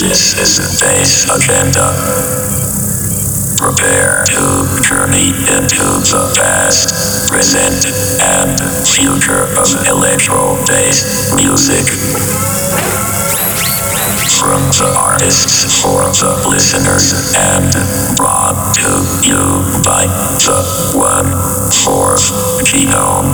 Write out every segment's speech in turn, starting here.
This is the day's agenda. Prepare to journey into the past, present, and future of electro bass music. From the artists for the listeners and brought to you by the one fourth genome.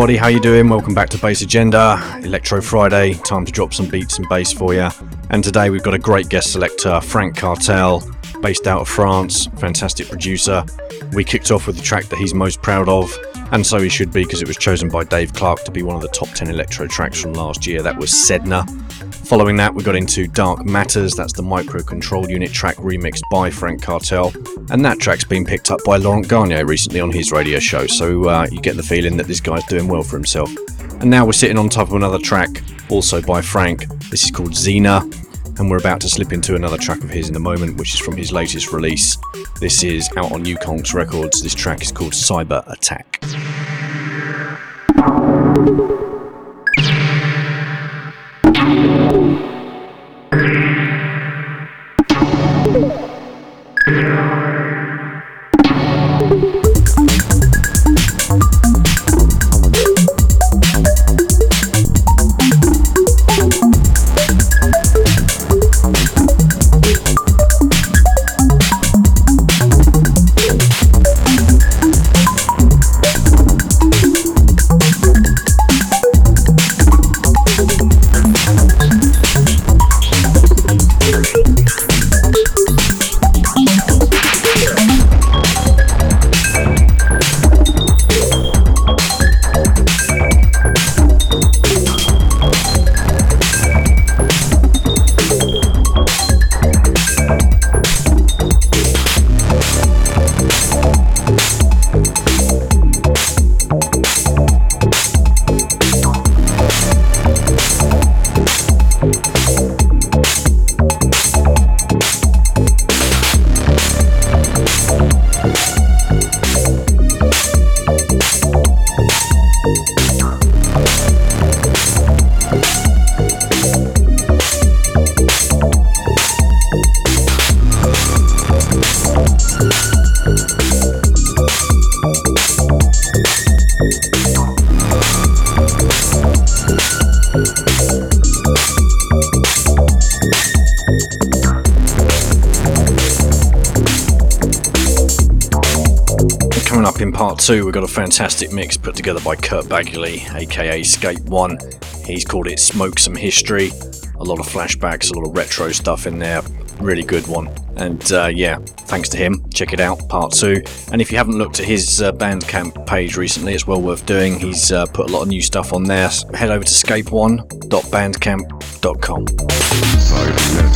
Everybody, how you doing? Welcome back to Bass Agenda, Electro Friday. Time to drop some beats and bass for you. And today we've got a great guest selector, Frank Cartel, based out of France, fantastic producer. We kicked off with the track that he's most proud of, and so he should be because it was chosen by Dave Clarke to be one of the top 10 electro tracks from last year. That was Sedna. Following that, we got into Dark Matters, that's the micro control unit track remixed by Frank Cartel, and that track's been picked up by Laurent Garnier recently on his radio show, so uh, you get the feeling that this guy's doing well for himself. And now we're sitting on top of another track, also by Frank. This is called Xena, and we're about to slip into another track of his in a moment, which is from his latest release. This is out on New Conks Records. This track is called Cyber Attack. Two, we've got a fantastic mix put together by Kurt Bagley, aka Scape One. He's called it Smoke Some History. A lot of flashbacks, a lot of retro stuff in there. Really good one. And uh, yeah, thanks to him. Check it out, part two. And if you haven't looked at his uh, Bandcamp page recently, it's well worth doing. He's uh, put a lot of new stuff on there. Head over to scape1.bandcamp.com. Cybernetic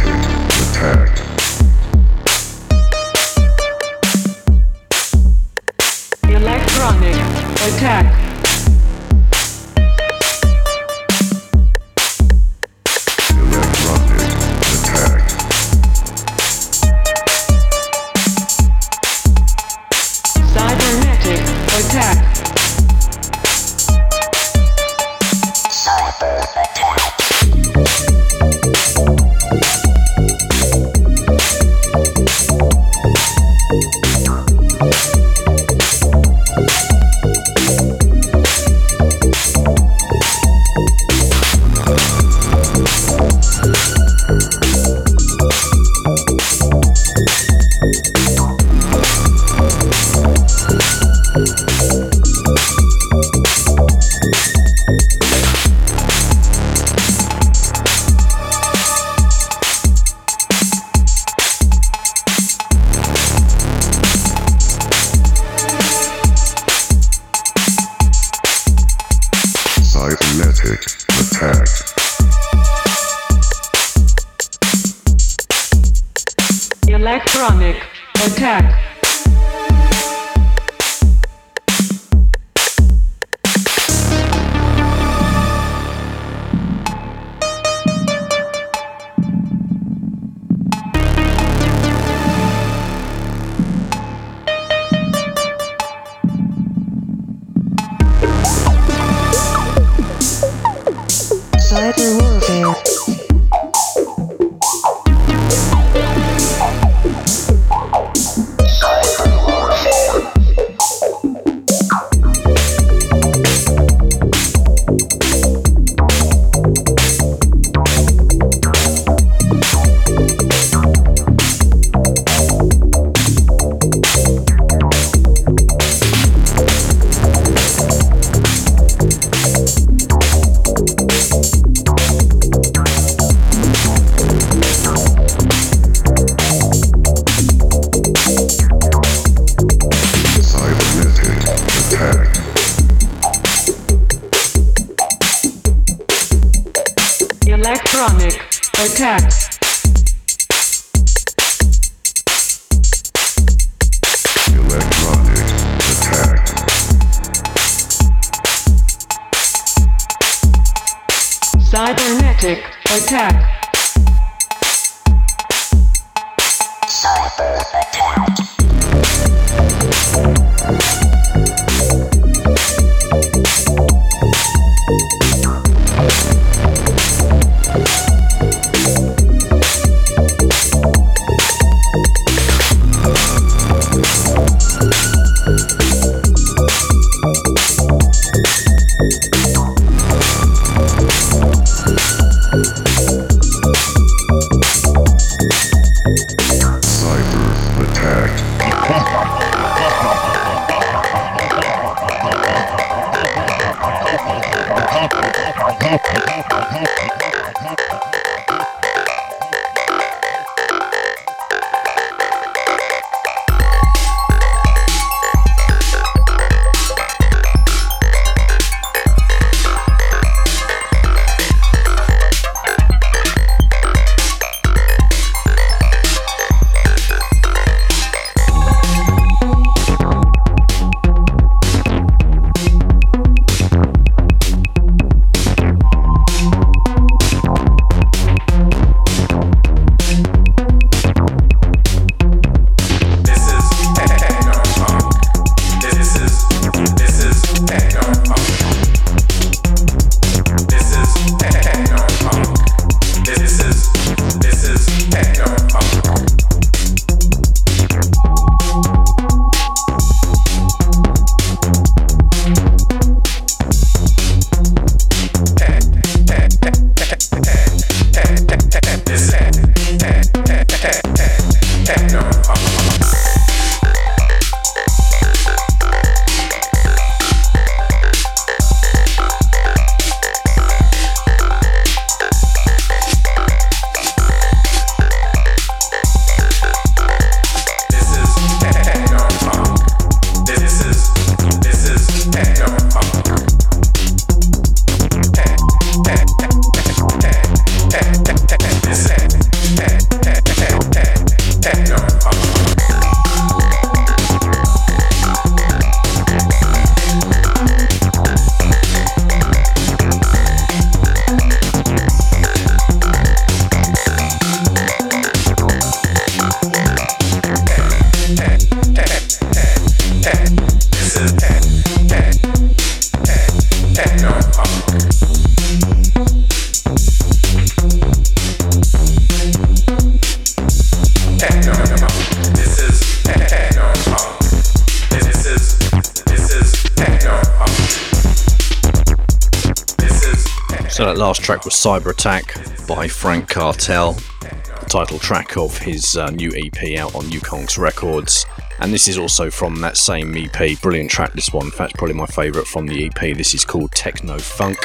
last track was Cyber Attack by Frank Cartel, the title track of his uh, new EP out on Yukongs Records. And this is also from that same EP. Brilliant track, this one. In fact, probably my favourite from the EP. This is called Techno Funk.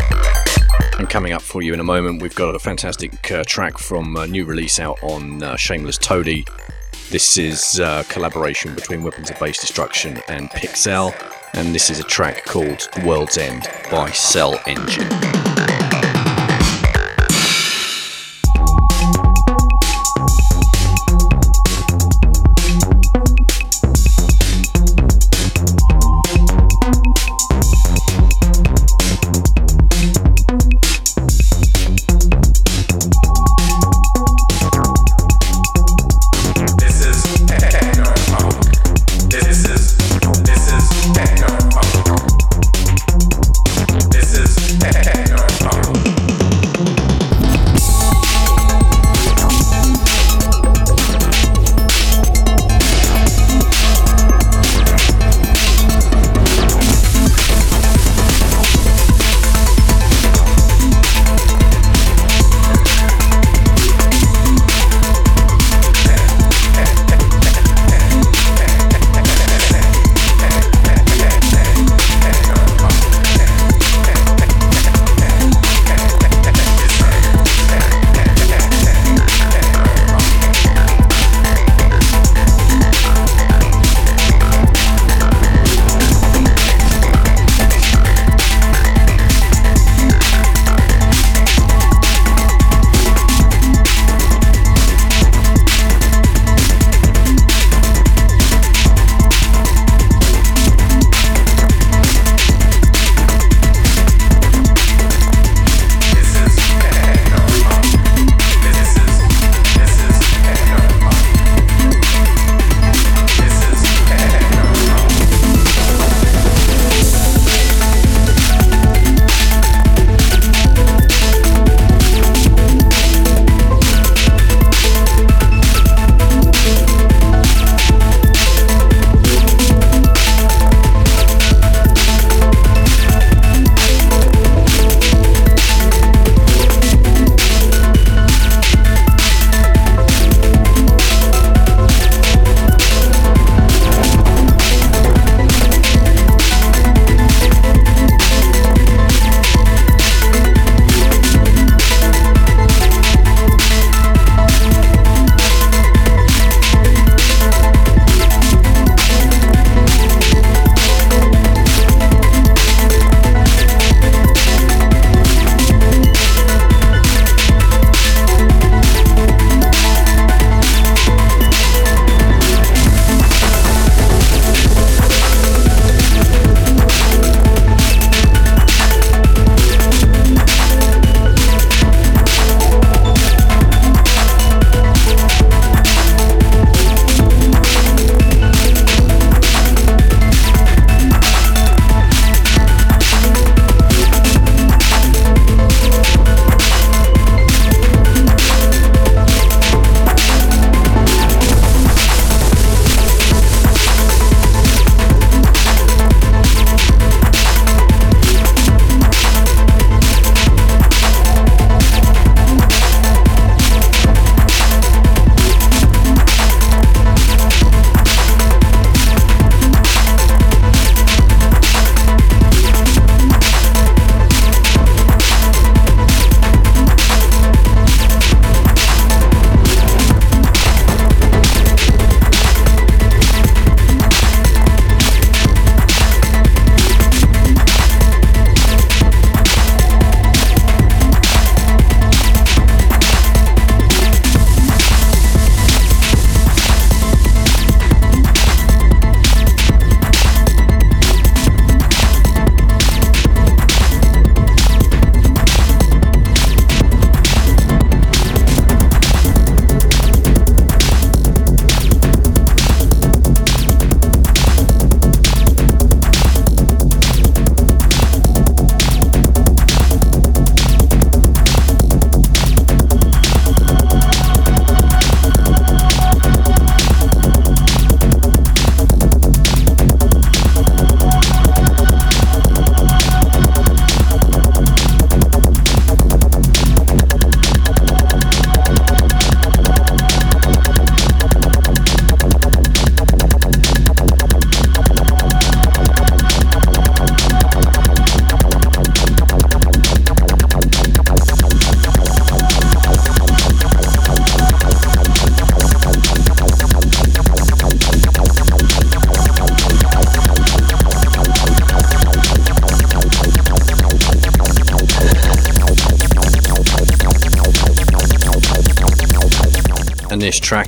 And coming up for you in a moment, we've got a fantastic uh, track from a new release out on uh, Shameless Toady. This is a collaboration between Weapons of Base Destruction and Pixel. And this is a track called World's End by Cell Engine.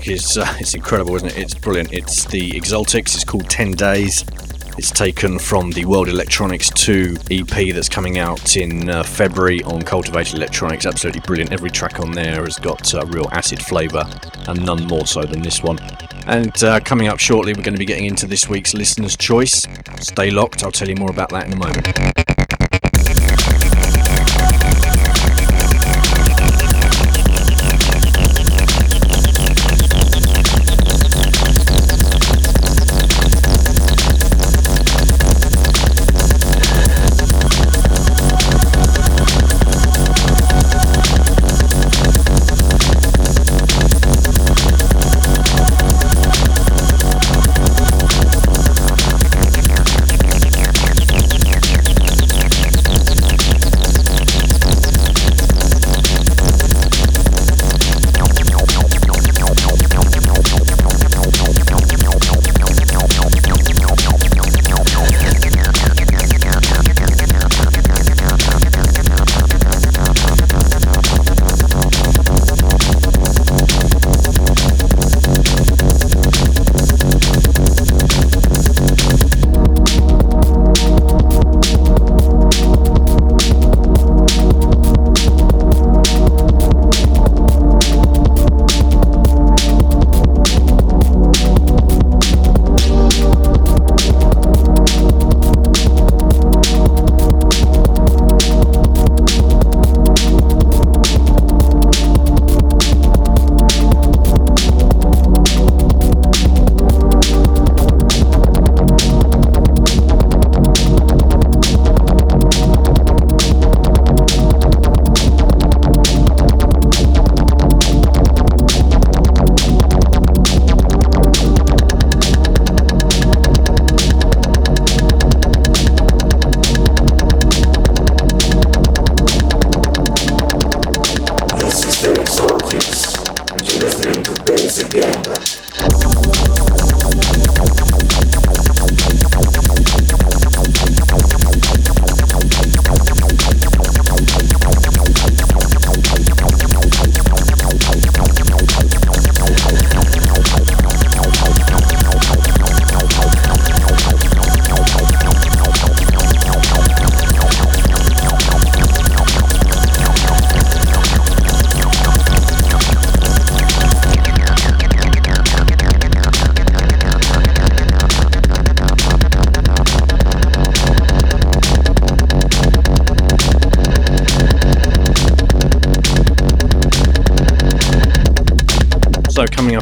Track is uh, it's incredible, isn't it? It's brilliant. It's the Exaltics. It's called 10 Days. It's taken from the World Electronics 2 EP that's coming out in uh, February on Cultivated Electronics. Absolutely brilliant. Every track on there has got uh, real acid flavour, and none more so than this one. And uh, coming up shortly, we're going to be getting into this week's listener's choice. Stay locked. I'll tell you more about that in a moment.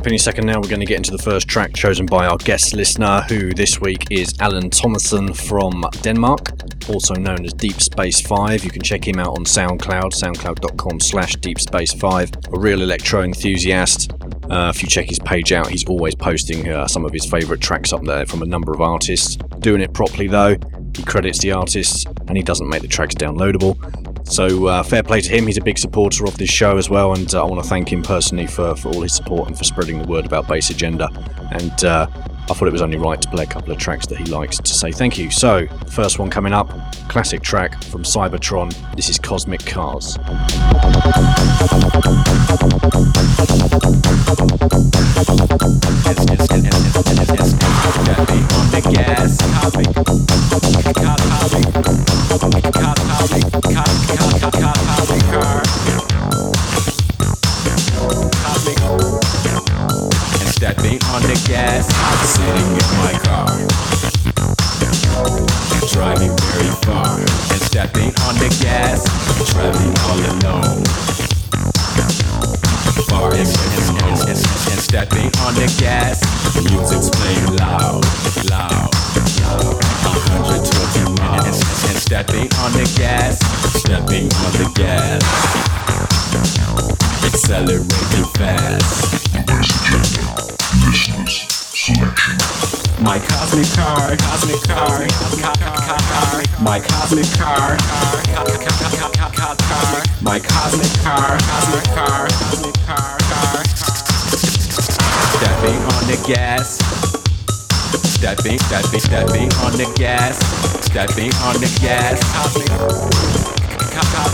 Any second now, we're going to get into the first track chosen by our guest listener, who this week is Alan Thomason from Denmark, also known as Deep Space 5. You can check him out on SoundCloud, soundcloud.com slash Deep Space 5. A real electro enthusiast. Uh, if you check his page out, he's always posting uh, some of his favourite tracks up there from a number of artists. Doing it properly though, he credits the artists and he doesn't make the tracks downloadable. So uh, fair play to him. He's a big supporter of this show as well, and uh, I want to thank him personally for, for all his support and for spreading the word about Bass Agenda. And uh, I thought it was only right to play a couple of tracks that he likes to say thank you. So, first one coming up, classic track from Cybotron. This is Cosmic Cars. Stepping on the music's playing loud, loud, loud. 120 miles and stepping on the gas, stepping on the gas, accelerating fast. My cosmic car, cosmic car, car, my cosmic car, my cosmic car, my cosmic car, cosmic car, cosmic car. Stepping on the gas. Stepping, stepping, stepping on the gas. Stepping on the gas.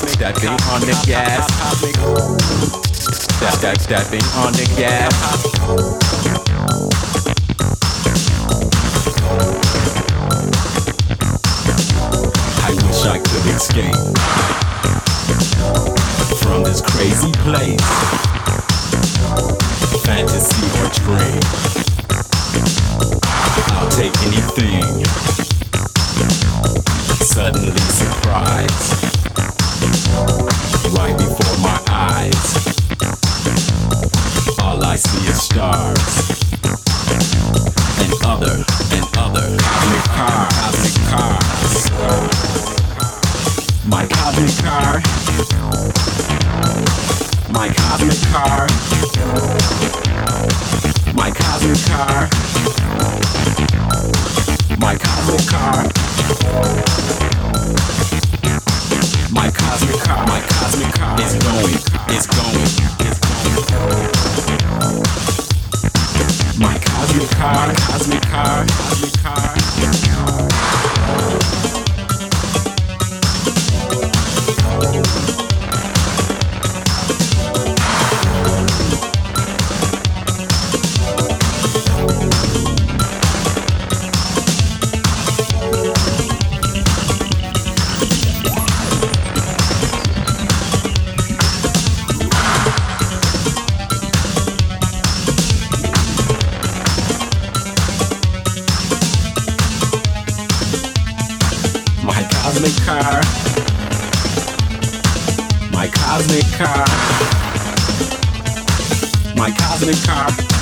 Stepping on the gas. Step, step, stepping on the gas. I wish I could escape from this crazy place. Fantasy or dream. I'll take anything. Suddenly surprised. Right before my eyes. All I see stars. And other, and other car. My cosmic car. My cosmic car. My cosmic car. My cosmic car. My cosmic car, my cosmic car is going, is going, is going. My cosmic car, cosmic car, cosmic car. Car. My cosmic car.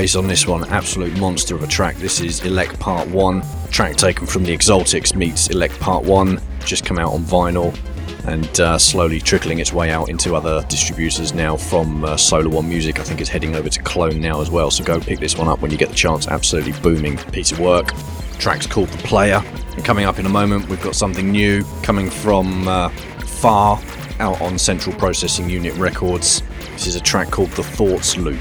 On this one, absolute monster of a track. This is Elect Part 1, track taken from the Exaltics meets Elect Part 1, just come out on vinyl and uh, slowly trickling its way out into other distributors now from uh, Solar One Music. I think it's heading over to Clone now as well, so go pick this one up when you get the chance. Absolutely booming piece of work. Track's called The Player, and coming up in a moment, we've got something new coming from uh, Far out on Central Processing Unit Records. This is a track called The Thoughts Loop.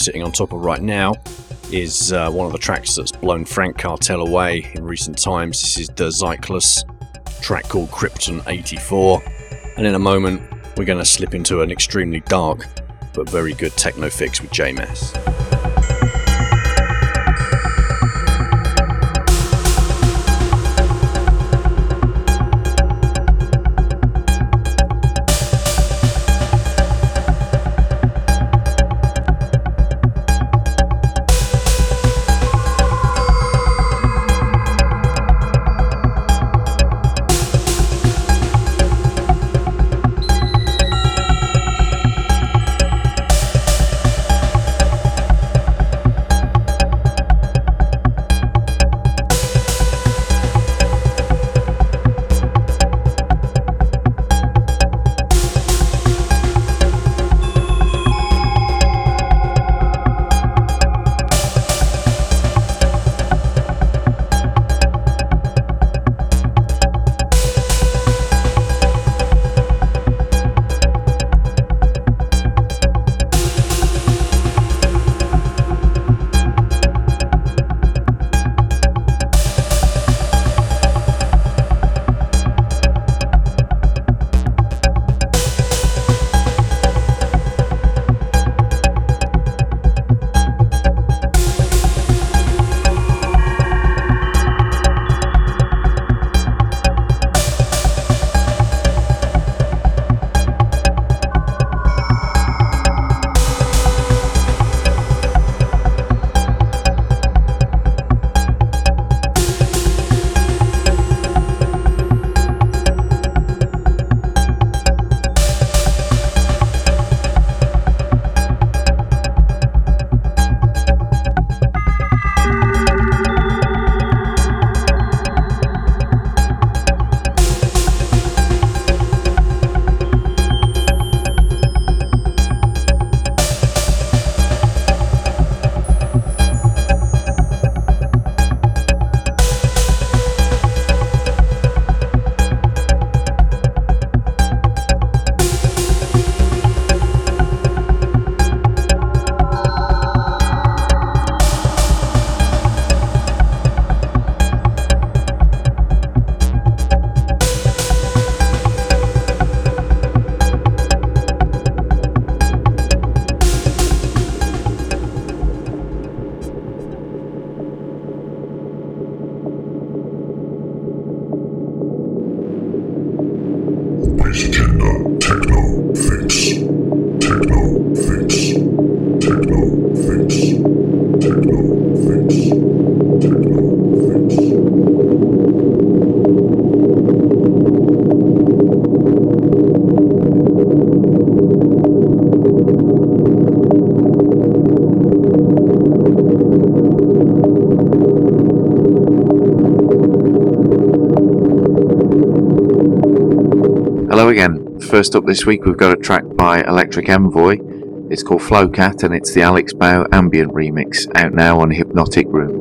Sitting on top of right now is uh, one of the tracks that's blown Frank Cartel away in recent times. This is the Zyklus track called Krypton 84. And in a moment, we're going to slip into an extremely dark but very good techno fix with JMS. First up this week, we've got a track by Electric Envoy. It's called Flowcat and it's the Alex Bau ambient remix out now on Hypnotic Room.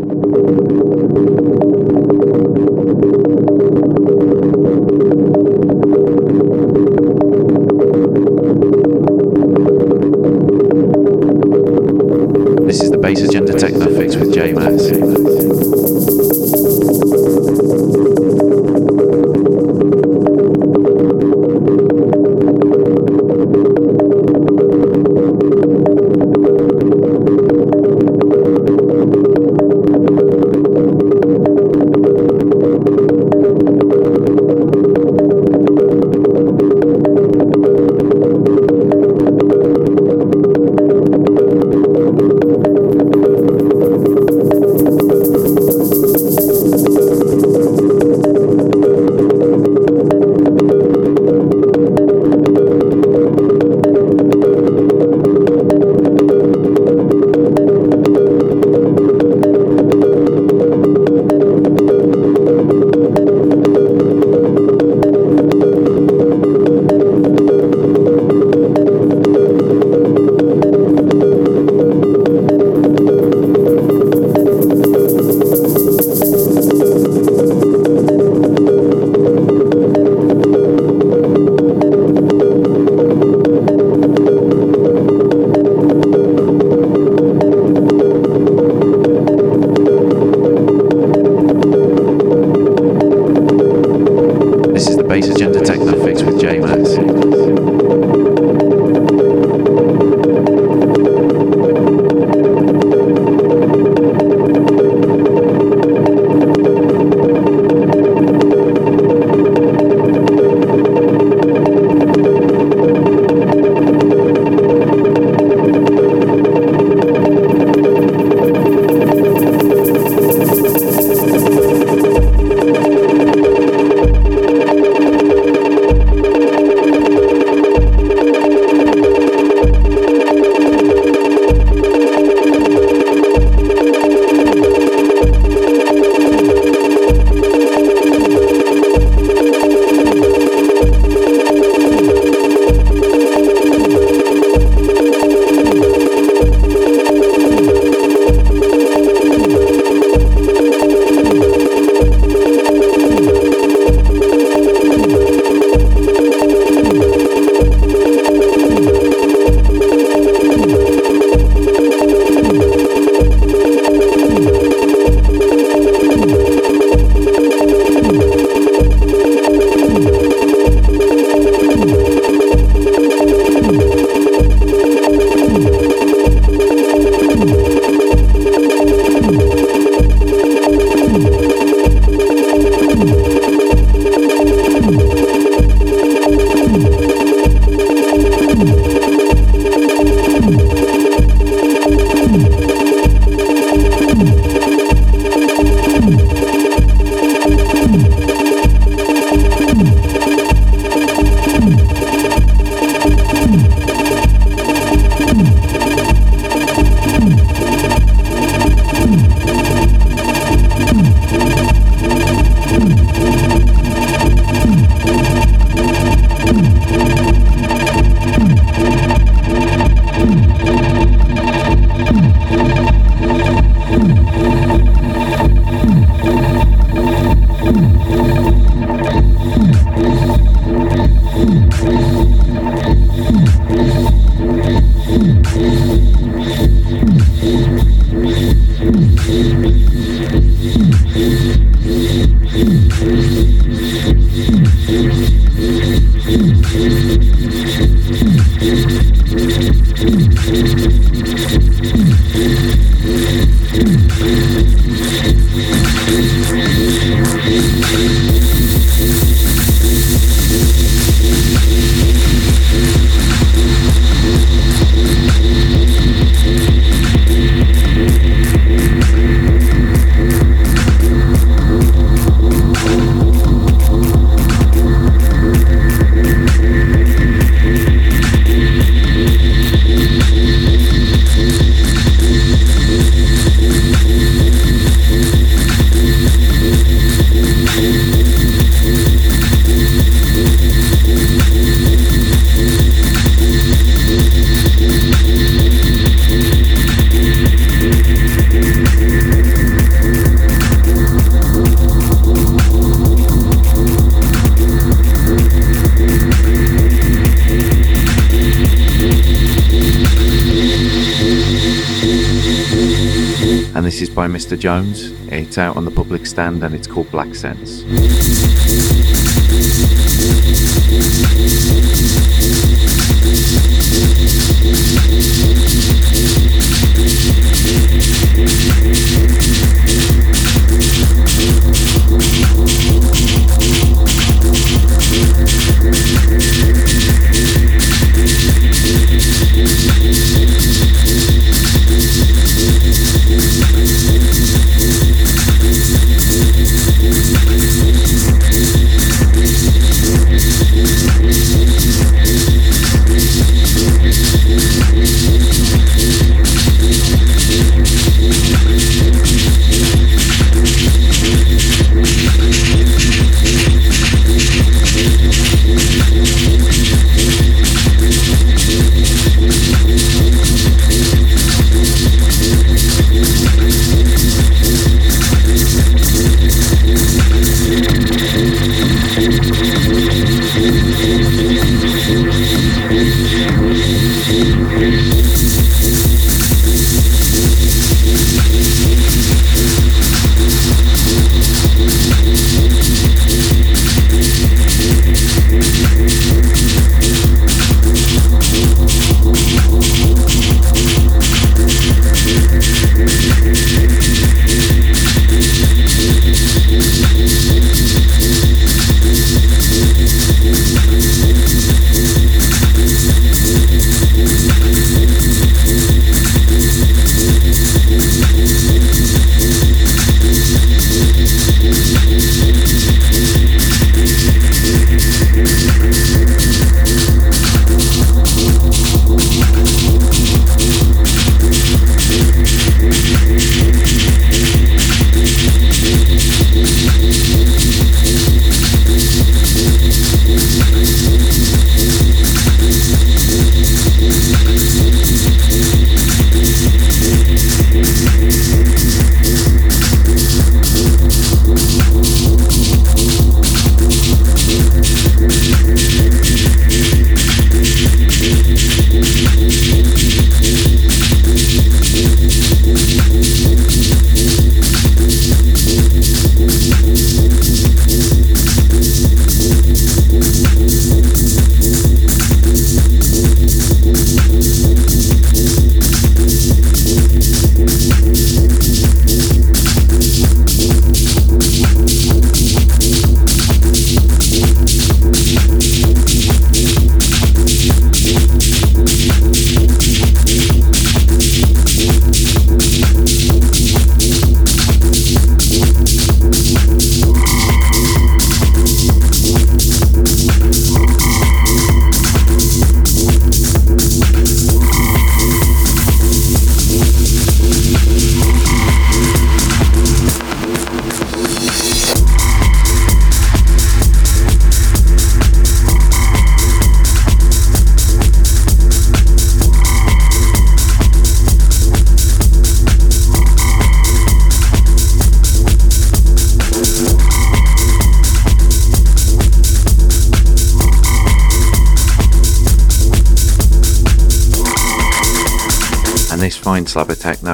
Jones. It's out on the public stand and it's called Black Sense.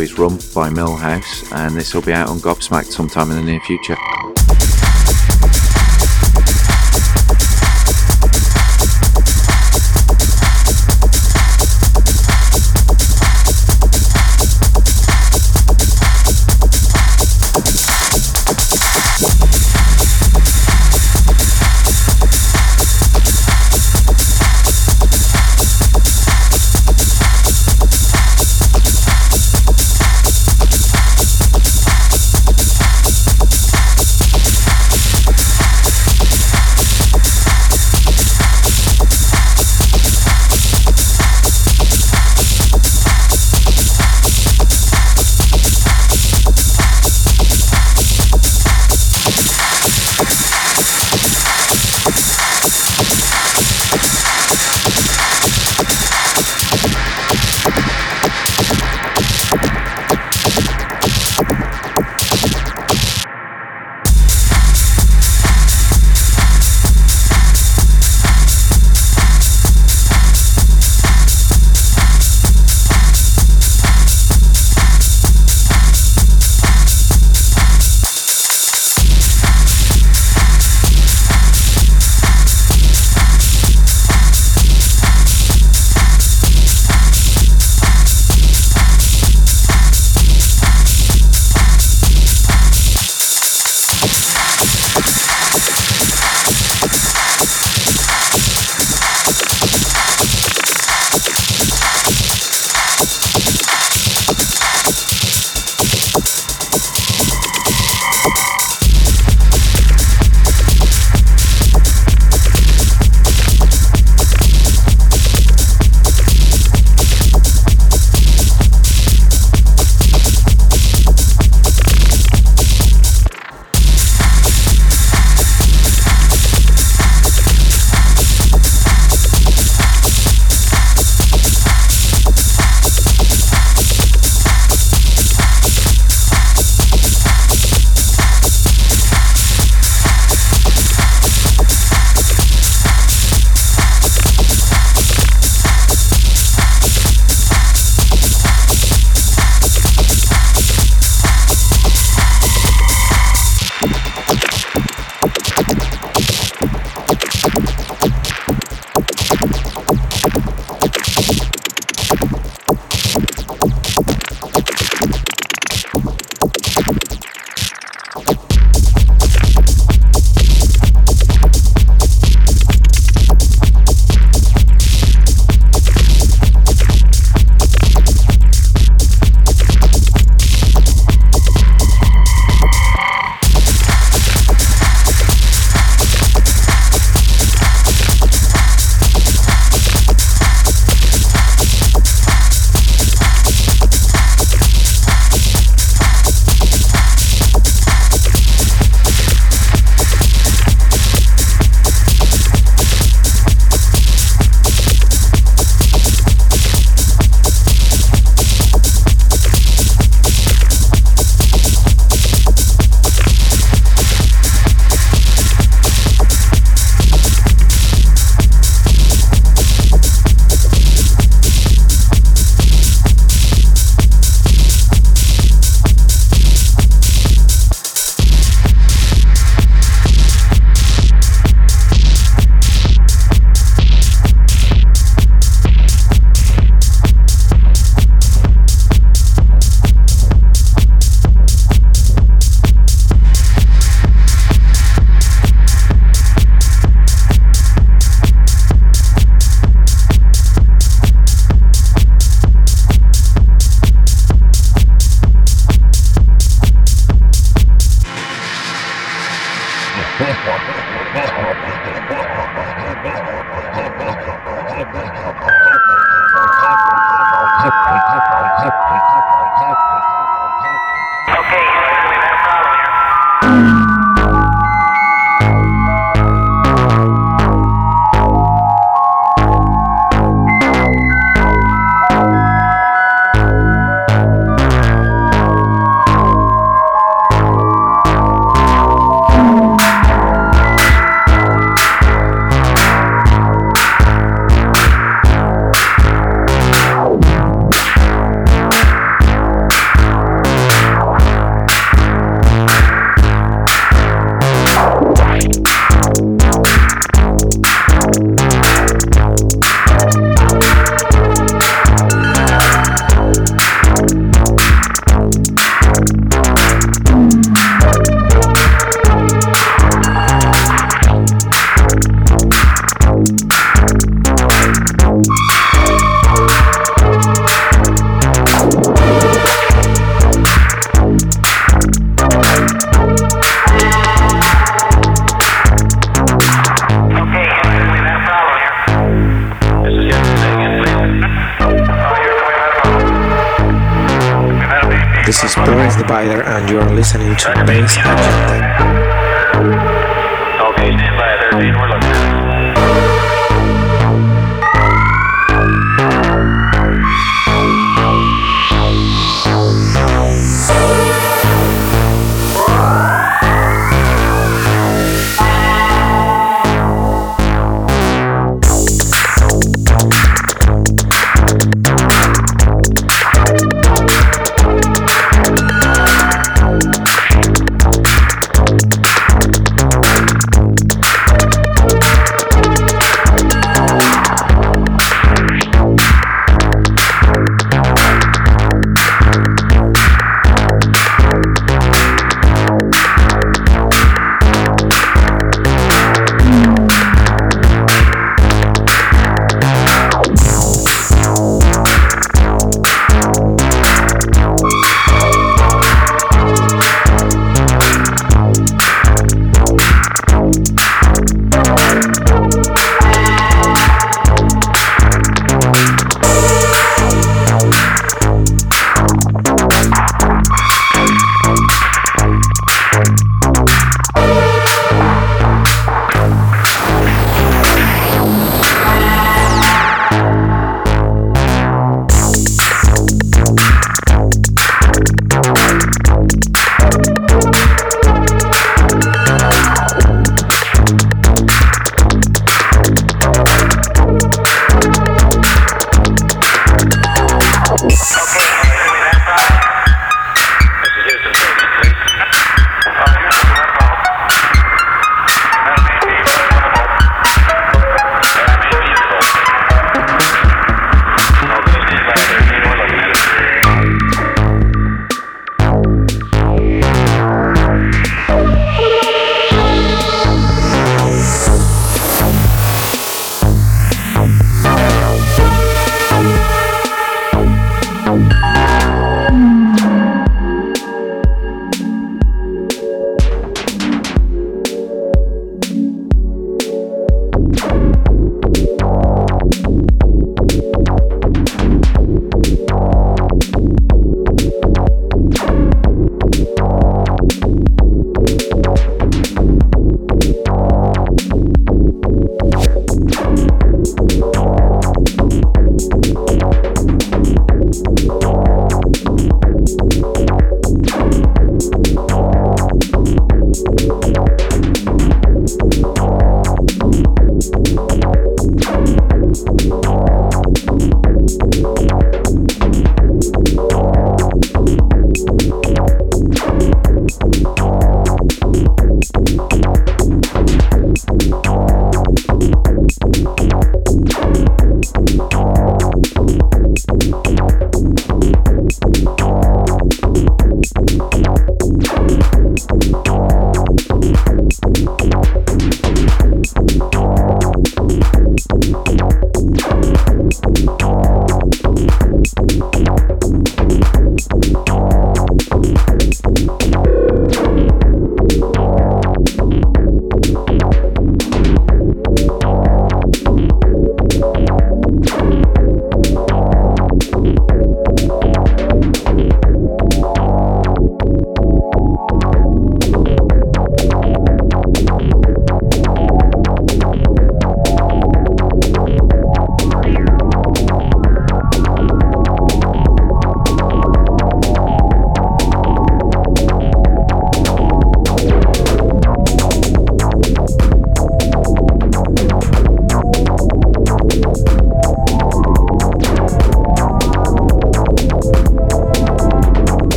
Is Rum by Millhouse, and this will be out on Gobsmacked sometime in the near future.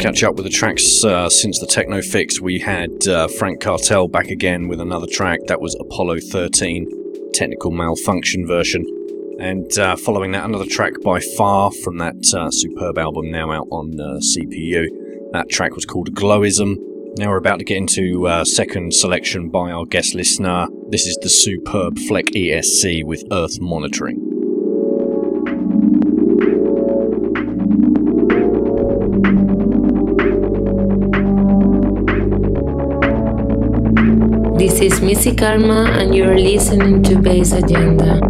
Catch up with the tracks uh, since the techno fix. We had uh, Franck Kartell back again with another track that was Apollo 13, technical malfunction version. And uh, following that, another track by Far from that uh, superb album now out on uh, CPU. That track was called Glowism. Now we're about to get into uh, second selection by our guest listener. This is the superb Fleck ESC with Earth Monitoring. Missy Karma, and you're listening to Bass Agenda.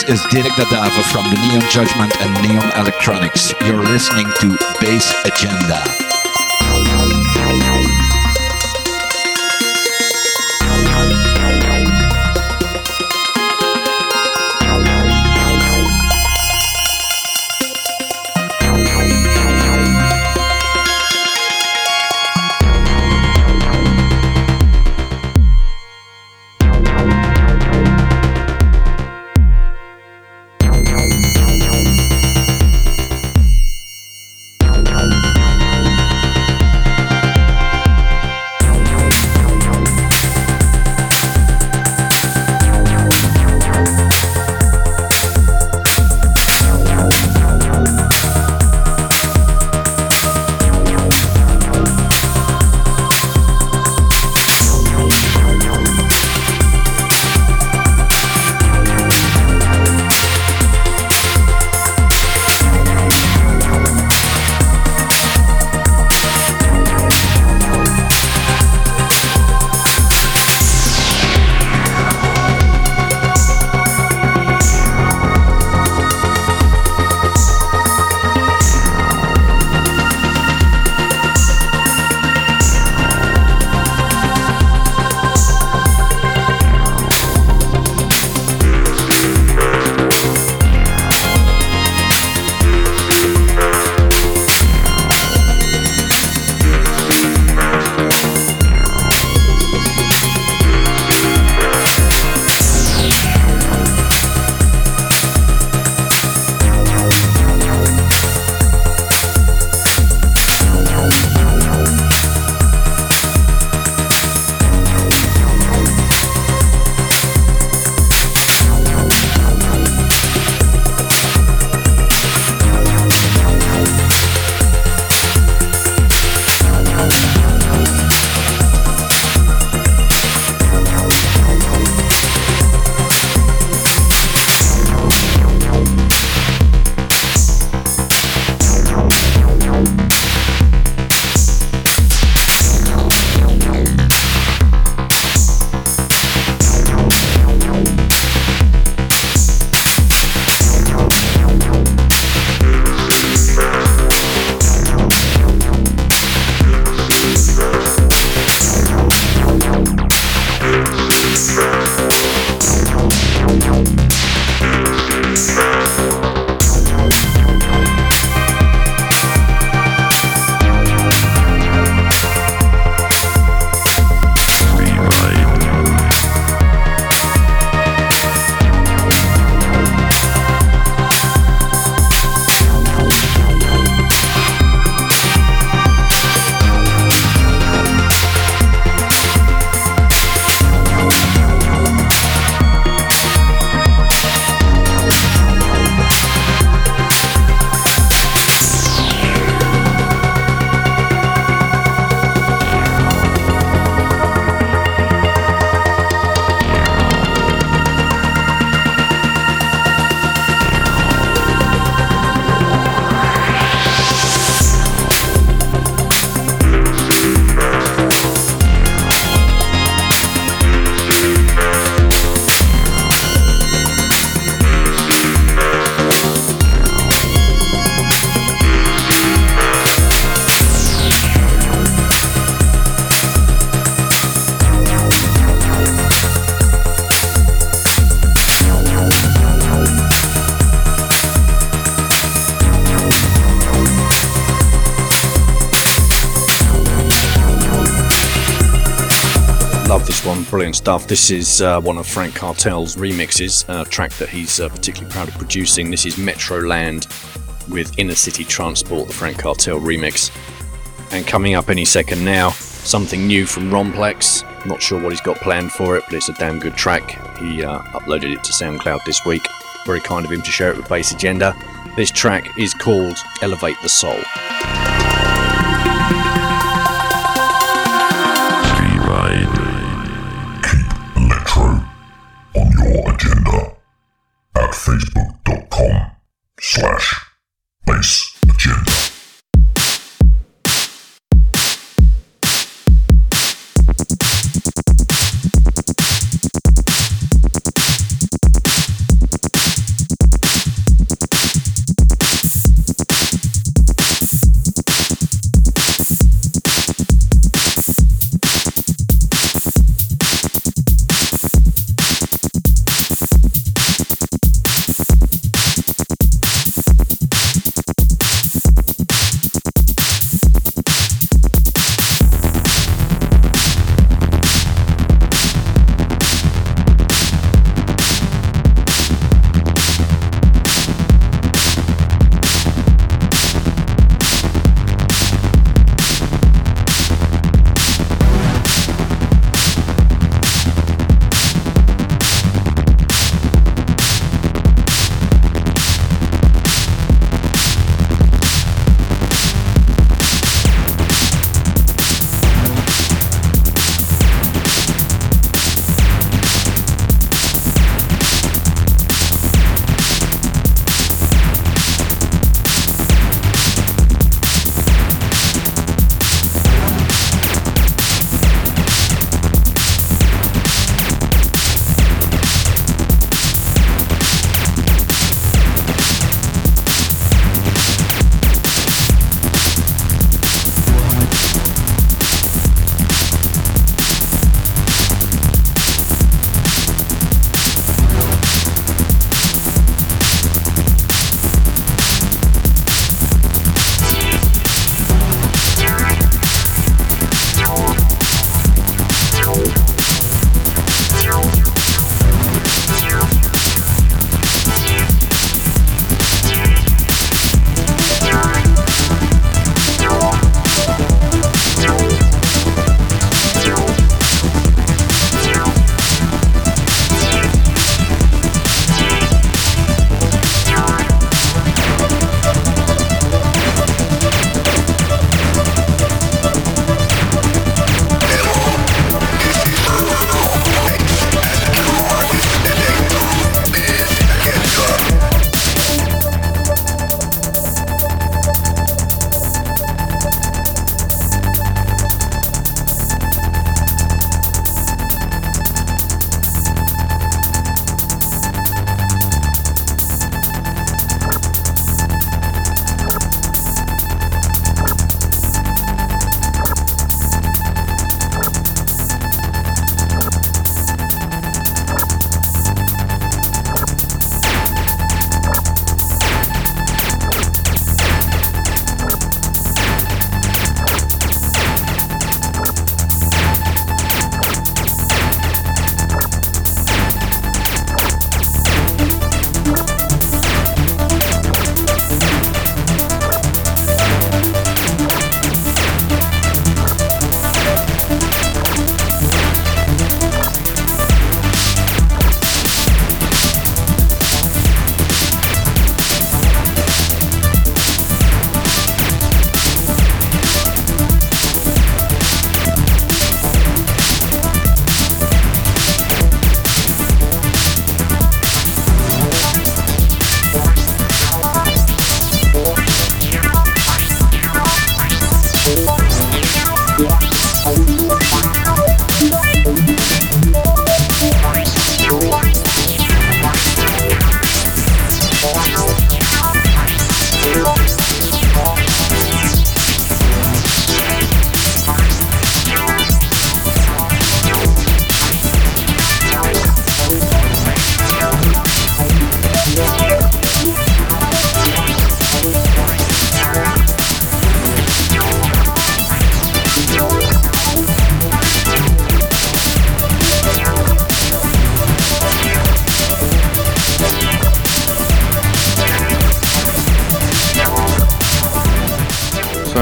This is Dirk Da Davo from the Neon Judgment and Neon Electronics. You're listening to Bass Agenda. Stuff. This is uh, one of Franck Kartell's remixes, a track that he's uh, particularly proud of producing. This is Metroland with Inner City Transport, the Franck Kartell remix. And coming up any second now, something new from Romplex. Not sure what he's got planned for it, but it's a damn good track. He uh, uploaded it to SoundCloud this week. Very kind of him to share it with Bass Agenda. This track is called Elevate the Soul.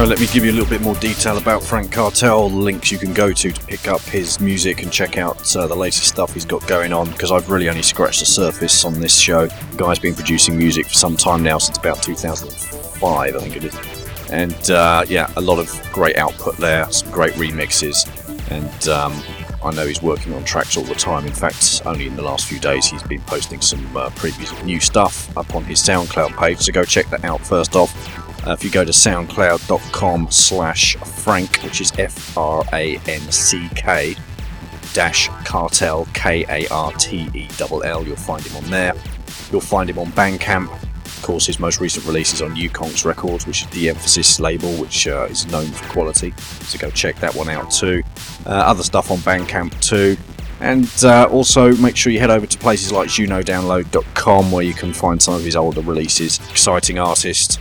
Let me give you a little bit more detail about Franck Kartell, the links you can go to to pick up his music and check out uh, the latest stuff he's got going on because I've really only scratched the surface on this show. The guy's been producing music for some time now, since about 2005, I think it is. And uh, yeah, a lot of great output there, some great remixes, and um, I know he's working on tracks all the time. In fact, only in the last few days he's been posting some uh, previews of new stuff up on his SoundCloud page, so go check that out first off. Uh, if you go to soundcloud.com slash frank, which is F-R-A-N-C-K dash cartel, K-A-R-T-E-L-L, you'll find him on there. You'll find him on Bandcamp. Of course, his most recent release is on Ukonx Records, which is the Emphasis label, which uh, is known for quality. So go check that one out too. Uh, other stuff on Bandcamp too. And uh, also make sure you head over to places like junodownload.com where you can find some of his older releases. Exciting artist,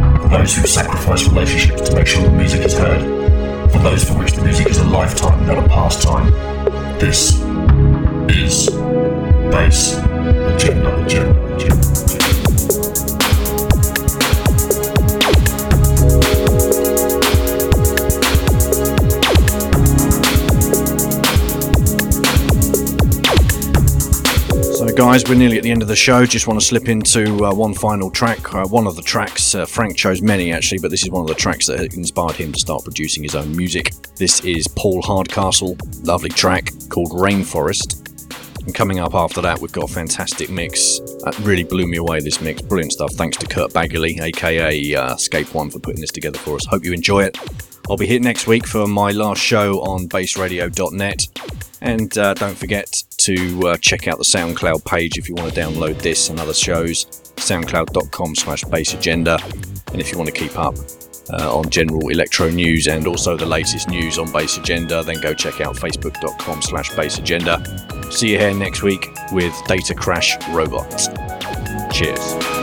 for those who sacrifice relationships to make sure the music is heard, for those for which the music is a lifetime, not a pastime. This is Bass Agenda, Agenda, Agenda. Guys, we're nearly at the end of the show. Just want to slip into uh, one final track. Uh, one of the tracks, uh, Frank chose many actually, but this is one of the tracks that inspired him to start producing his own music. This is Paul Hardcastle, lovely track called Rainforest. And coming up after that, we've got a fantastic mix. That really blew me away, this mix. Brilliant stuff. Thanks to Kurt Bagley, aka uh, Scape One, for putting this together for us. Hope you enjoy it. I'll be here next week for my last show on bassradio.net. And uh, don't forget to uh, check out the SoundCloud page if you want to download this and other shows. SoundCloud.com slash bass agenda. And if you want to keep up uh, on general electro news and also the latest news on Bass Agenda, then go check out Facebook.com slash bass agenda. See you here next week with Data Crash Robots. Cheers.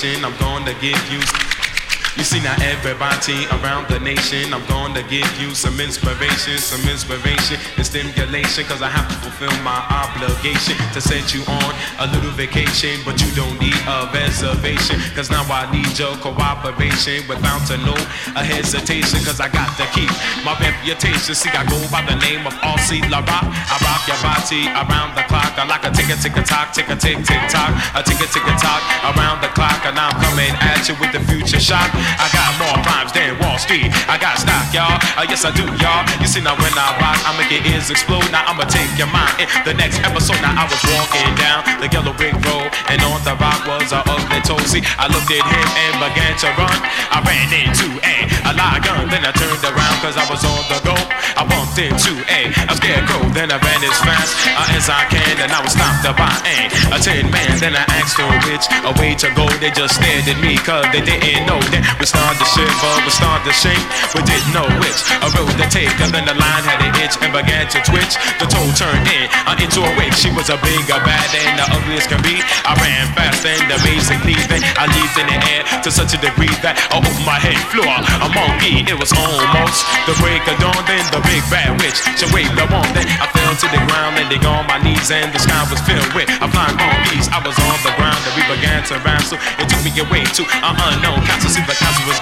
I'm gonna give you everybody around the nation, I'm gonna give you some inspiration, some inspiration and stimulation, cause I have to fulfill my obligation to send you on a little vacation, but you don't need a reservation, cause now I need your cooperation without to know a hesitation, cause I got to keep my reputation. See, I go by the name of R.C. La Rock. I rock your body around the clock. I like a tick a tick a tock, tick a tick tick tock, a tick a tick a tock around the clock, and I'm coming at you with the future shock. I got more rhymes than Wall Street. I got stock, y'all. Uh, yes, I do, y'all. You see now when I rock, I make your ears explode. Now I'ma take your mind. In the next episode, now I was walking down the yellow brick road, and on the rock was a ugly. See, I looked at him and began to run. I ran into a a lion, then I turned around cause I was on the go. I bumped into a a scarecrow, then I ran as fast uh, as I can, and I was stopped by a a tin man. Then I asked her which a way to go. They just stared at me cause they didn't know that we started to shiver, we started to shake. We didn't know which a road to take, and then the line had an itch and began to twitch. The toe turned in uh, into a witch. She was a big, a bad, and the ugliest can be. I ran fast and amazingly, then I leaped in the air to such a degree that I opened my head floor. A monkey, it was almost the break of dawn. Then the big bad witch, she waved the wand. Then I fell to the ground, landing on my knees, and the sky was filled with a flying monkeys. I was on the ground, and we began to wrestle. It took me away to an unknown castle. See, the castle was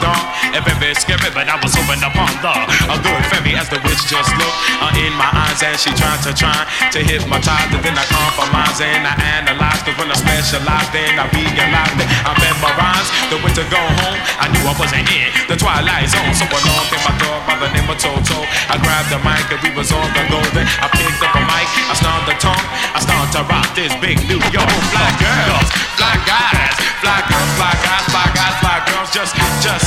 and very scary, but I was hoping upon the a good fairy as the witch just looked uh, in my eyes, and she tried to try to hypnotize. And then I compromised and I analyzed. Cause when I specialized, then I realized that I memorized the way to go home. I knew I wasn't in the twilight zone. So along came my dog by the name of Toto. I grabbed the mic and we was on the go. Then I picked up a mic, I started the tongue, I started to rock this big New York fly girls, fly guys, fly girls, fly guys, fly guys, fly girls. Just, just,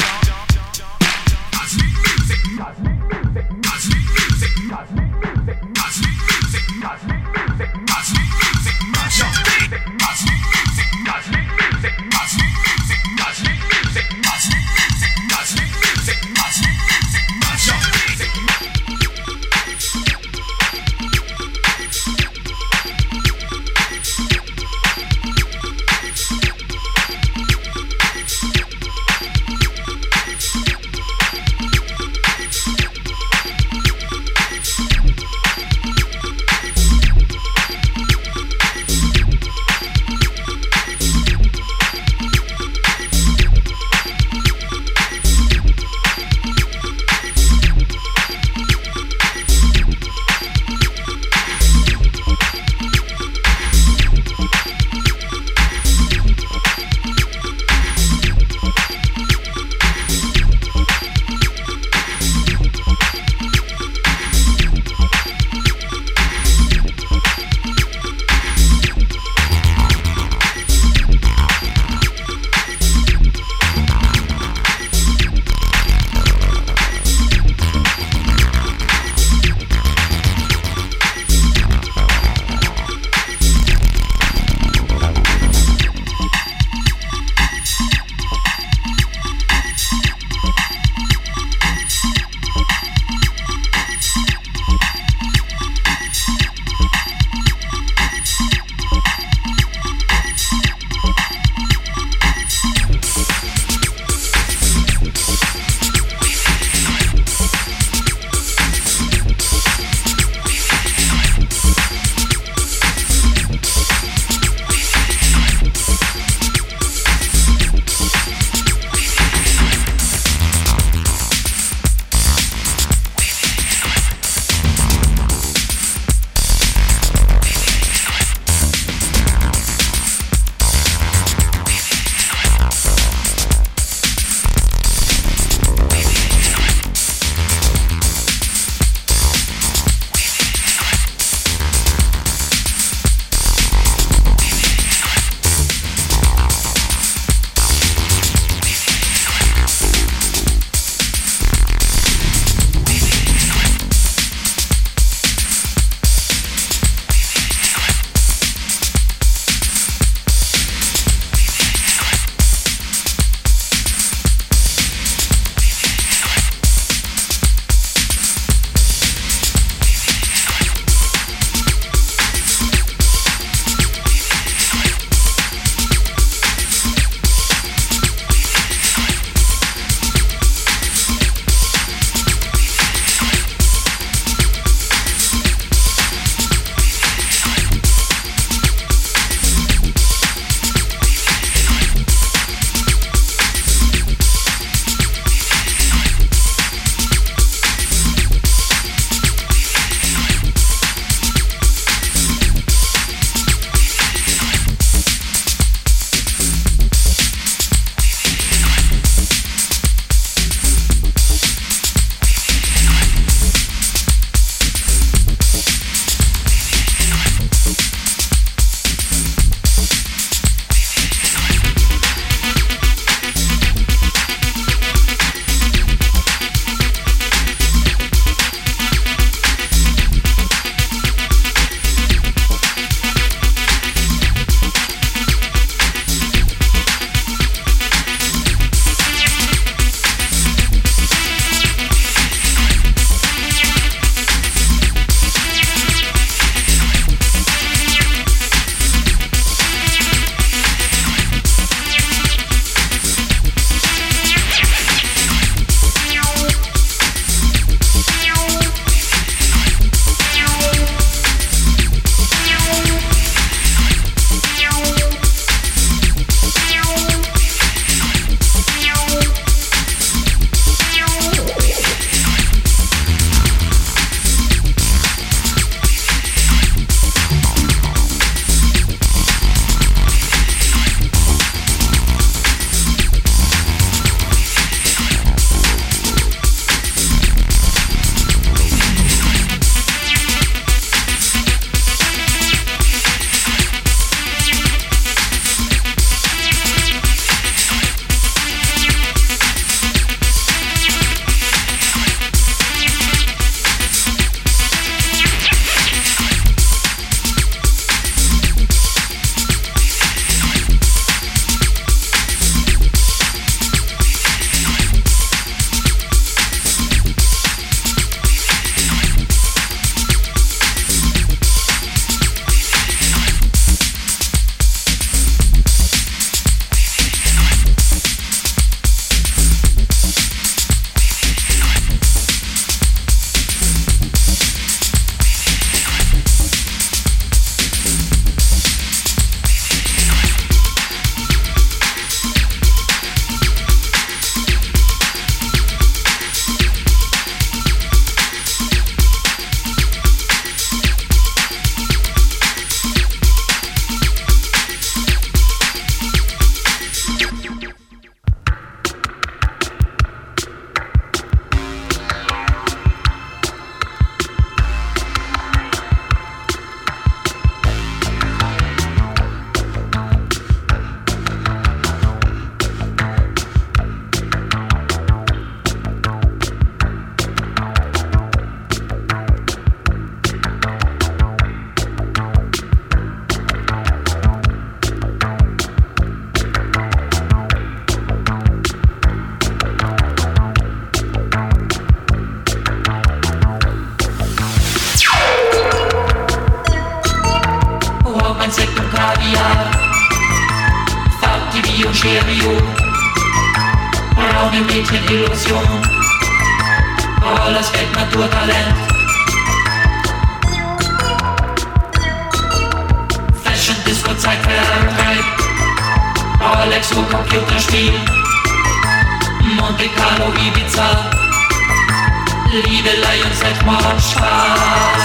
Liebelei und Selbstmord Spaß.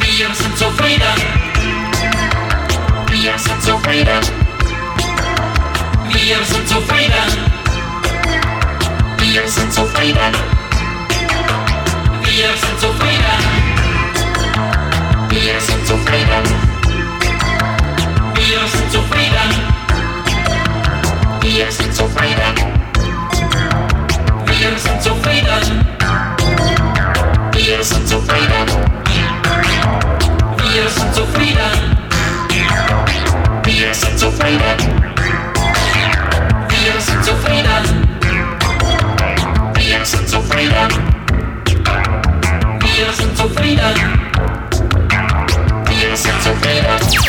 Wir sind zufrieden. Wir sind zufrieden. Wir sind zufrieden. Wir sind zufrieden. Wir sind zufrieden. Wir sind zufrieden. Wir sind zufrieden. Wir sind zufrieden. Wir sind zufrieden. Wir sind zufrieden. Wir sind zufrieden. Wir sind zufrieden. Wir sind zufrieden. Wir sind zufrieden. Wir sind zufrieden. Wir sind zufrieden.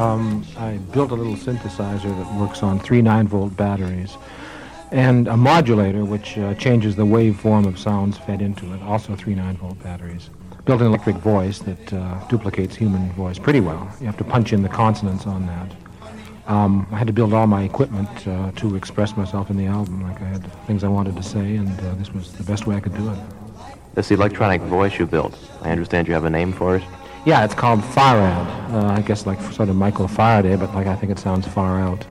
Um, I built a little synthesizer that works on three 9-volt batteries and a modulator which uh, changes the waveform of sounds fed into it, also three 9-volt batteries. Built an electric voice that uh, duplicates human voice pretty well. You have to punch in the consonants on that. Um, I had to build all my equipment uh, to express myself in the album. Like I had things I wanted to say, and uh, this was the best way I could do it. This electronic voice you built, I understand you have a name for it? Yeah, it's called Farad. Uh, I guess like sort of Michael Faraday, but like I think it sounds far out.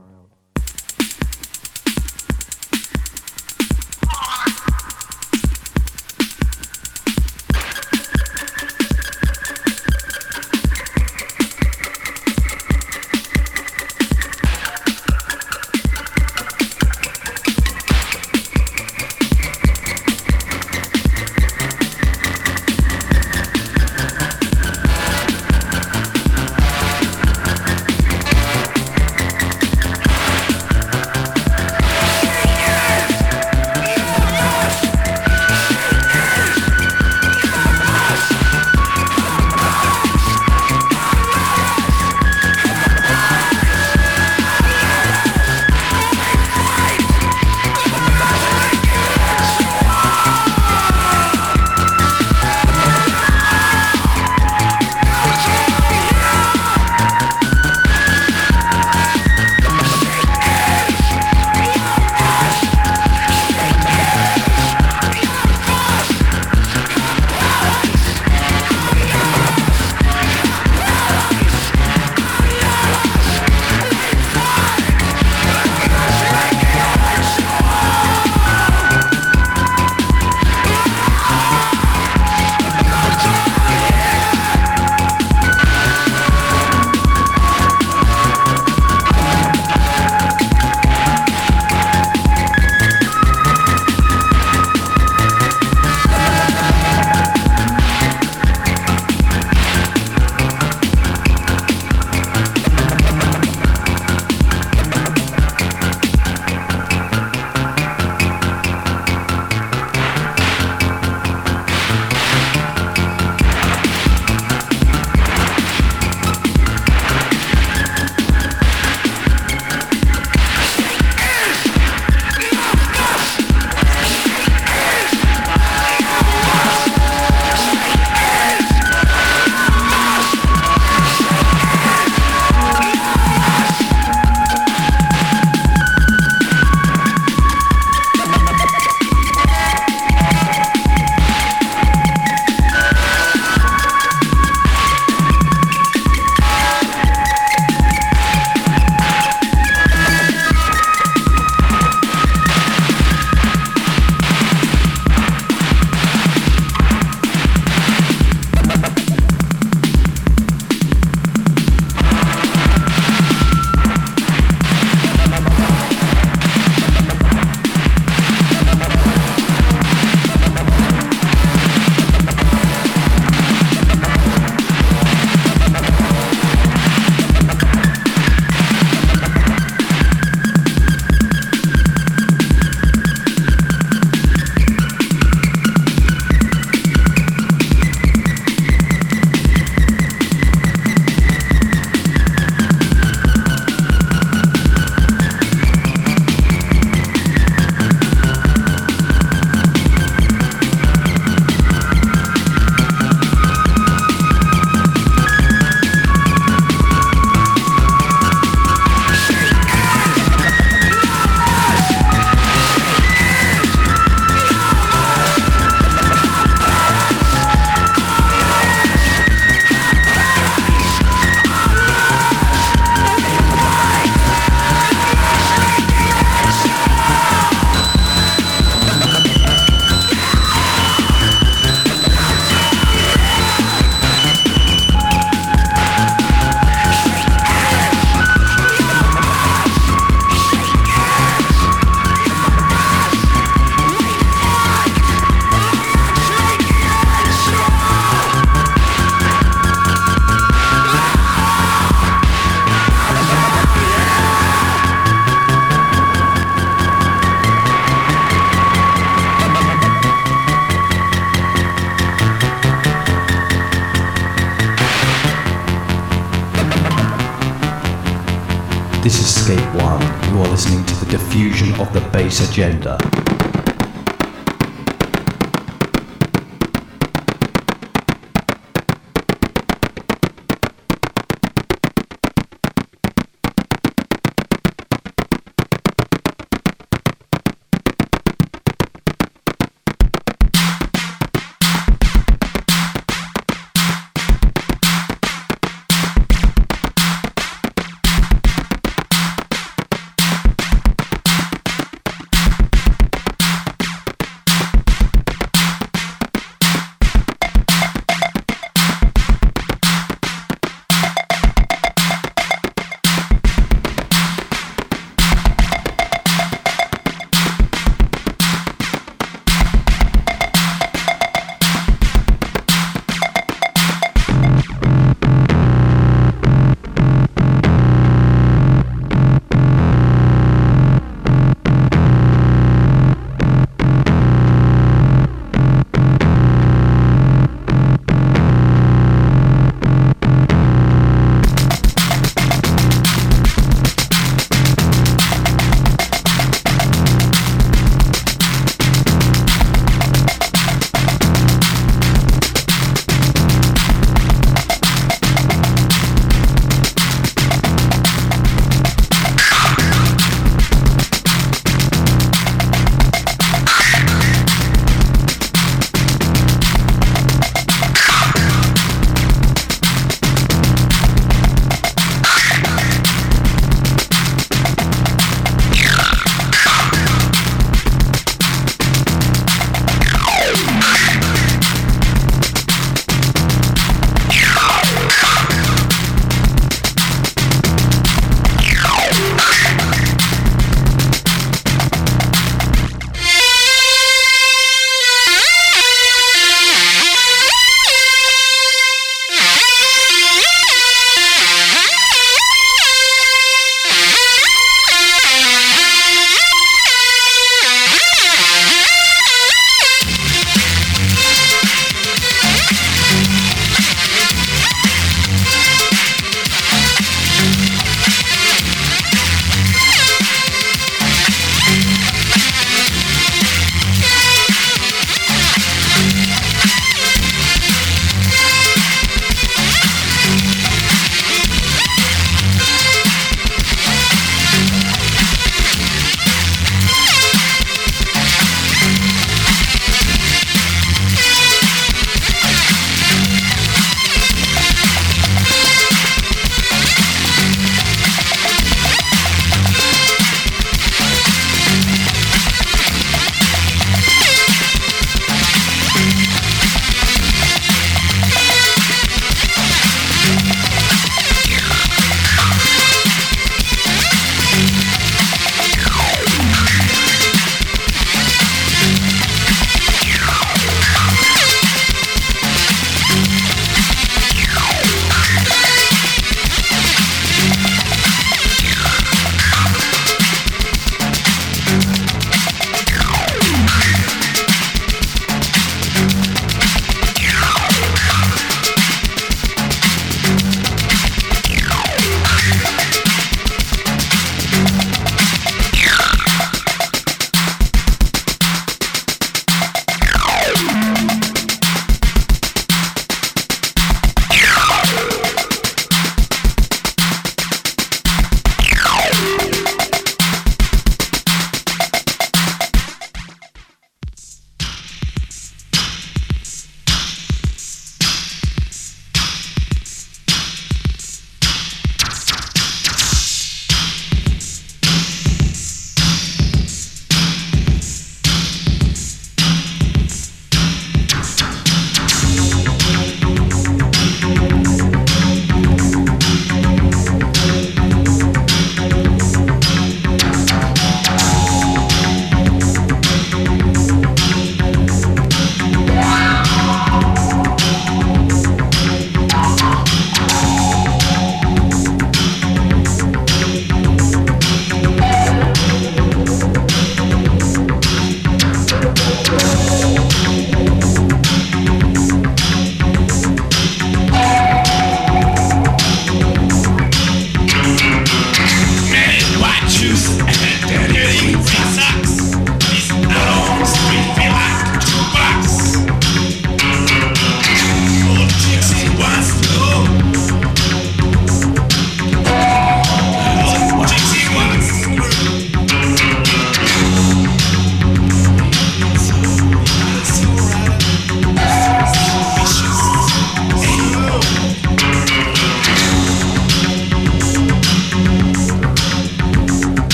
Agenda.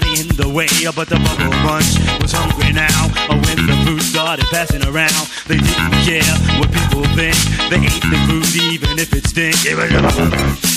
got in the way, but the bubble bunch was hungry now. Oh, when the food started passing around, they didn't care what people think. They ate the food even if it stink. It was a bubble bunch.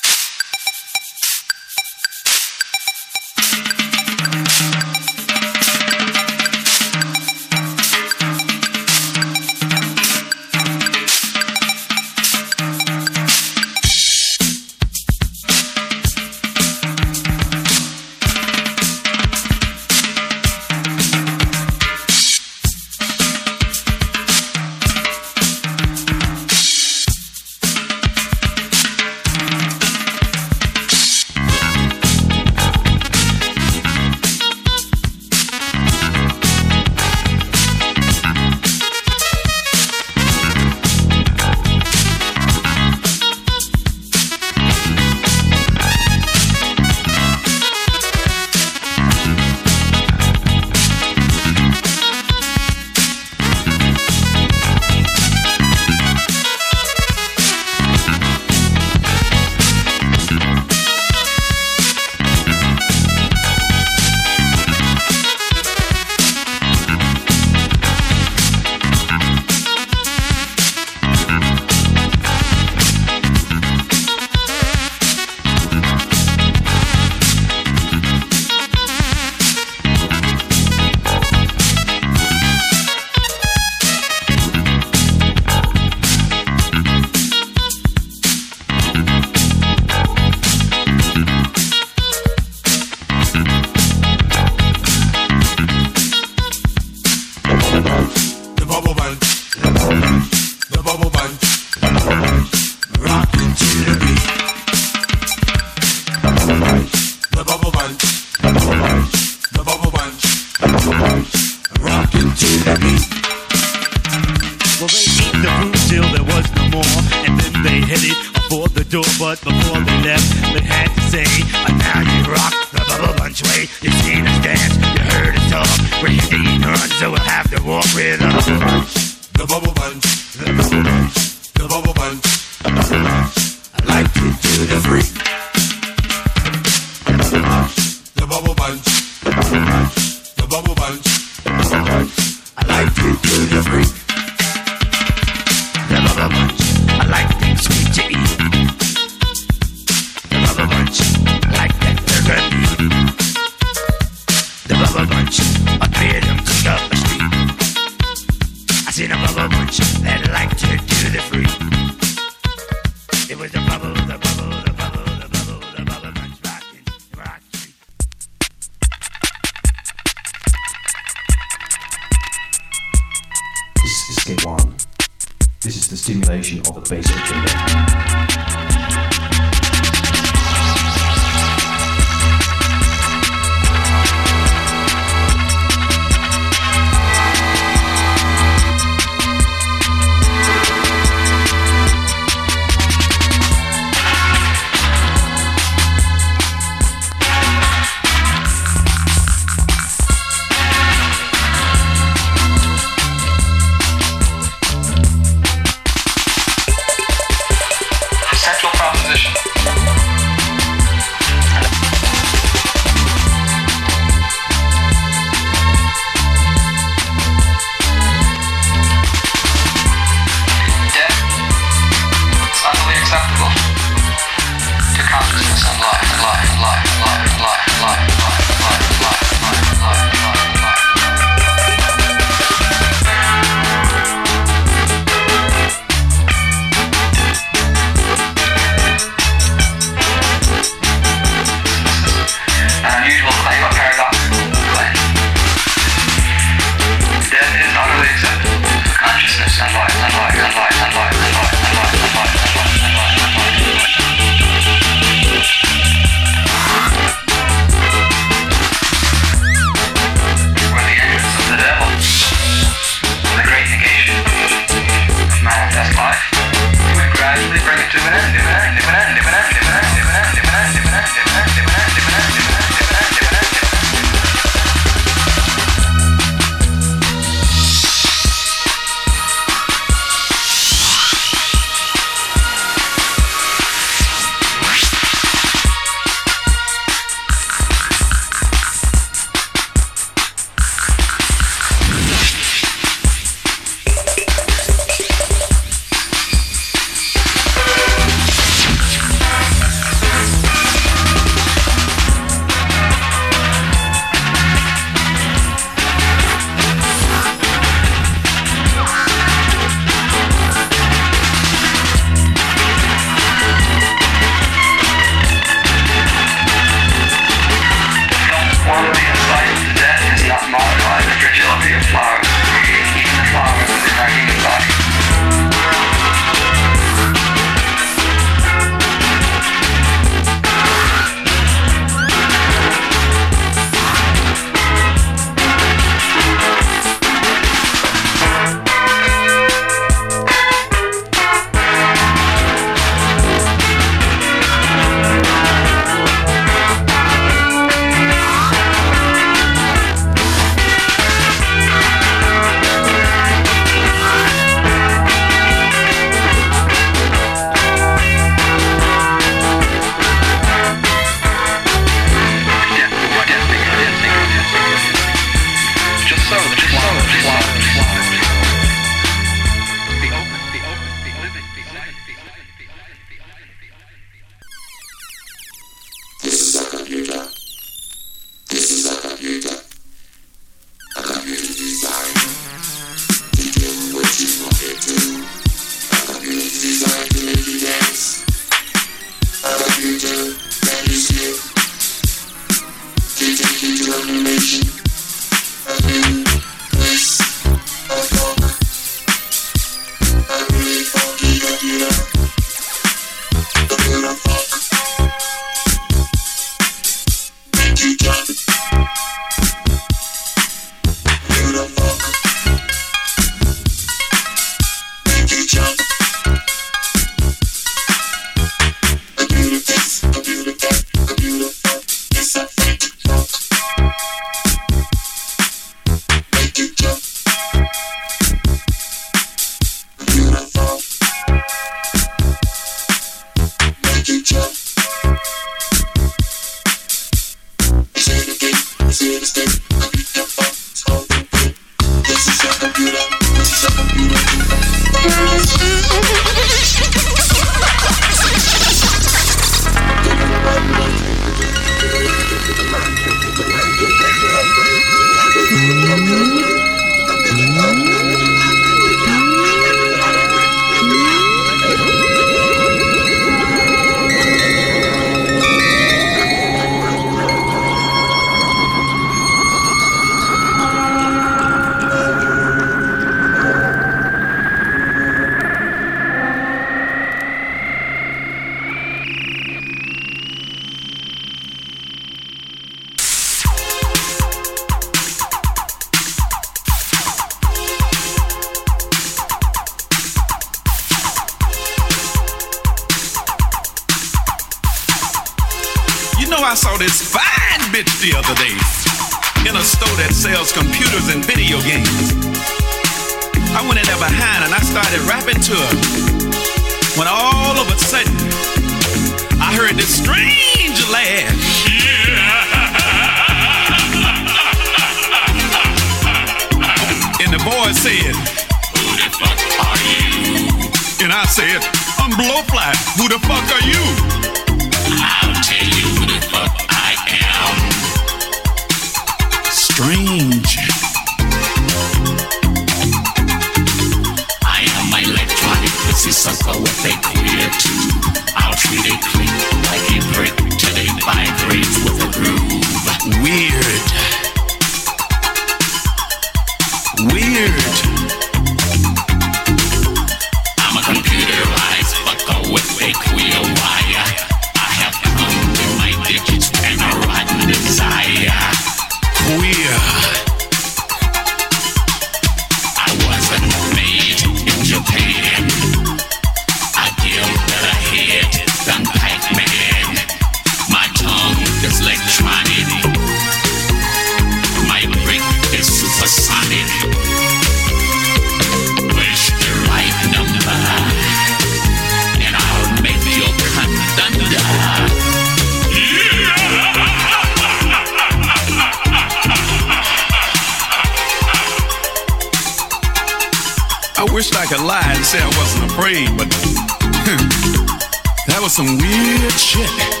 could lie and say I wasn't afraid, but that was some weird shit.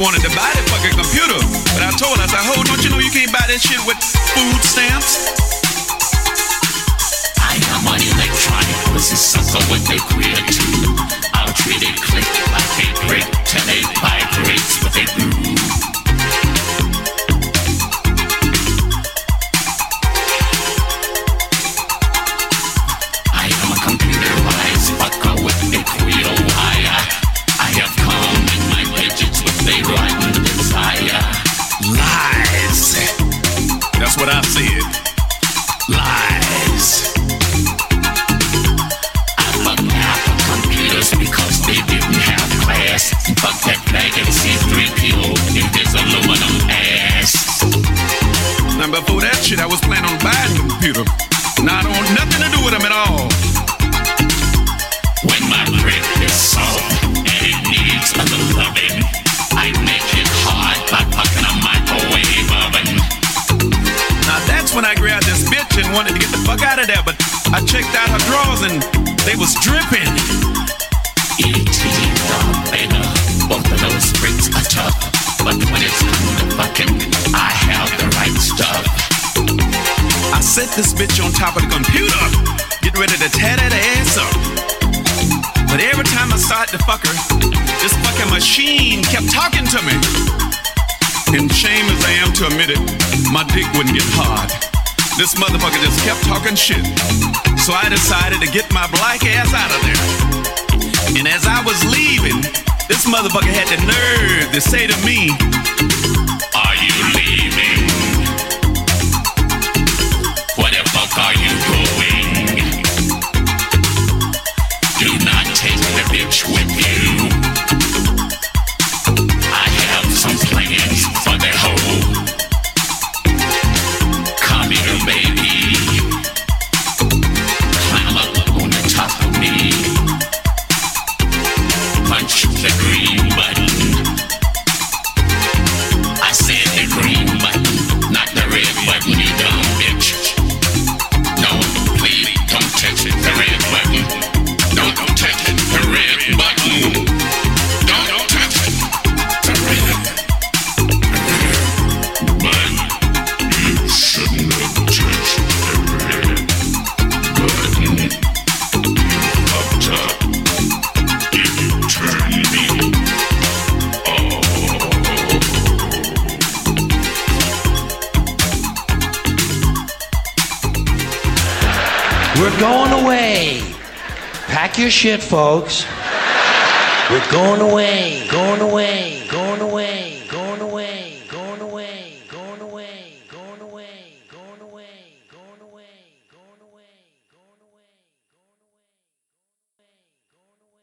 wanted to buy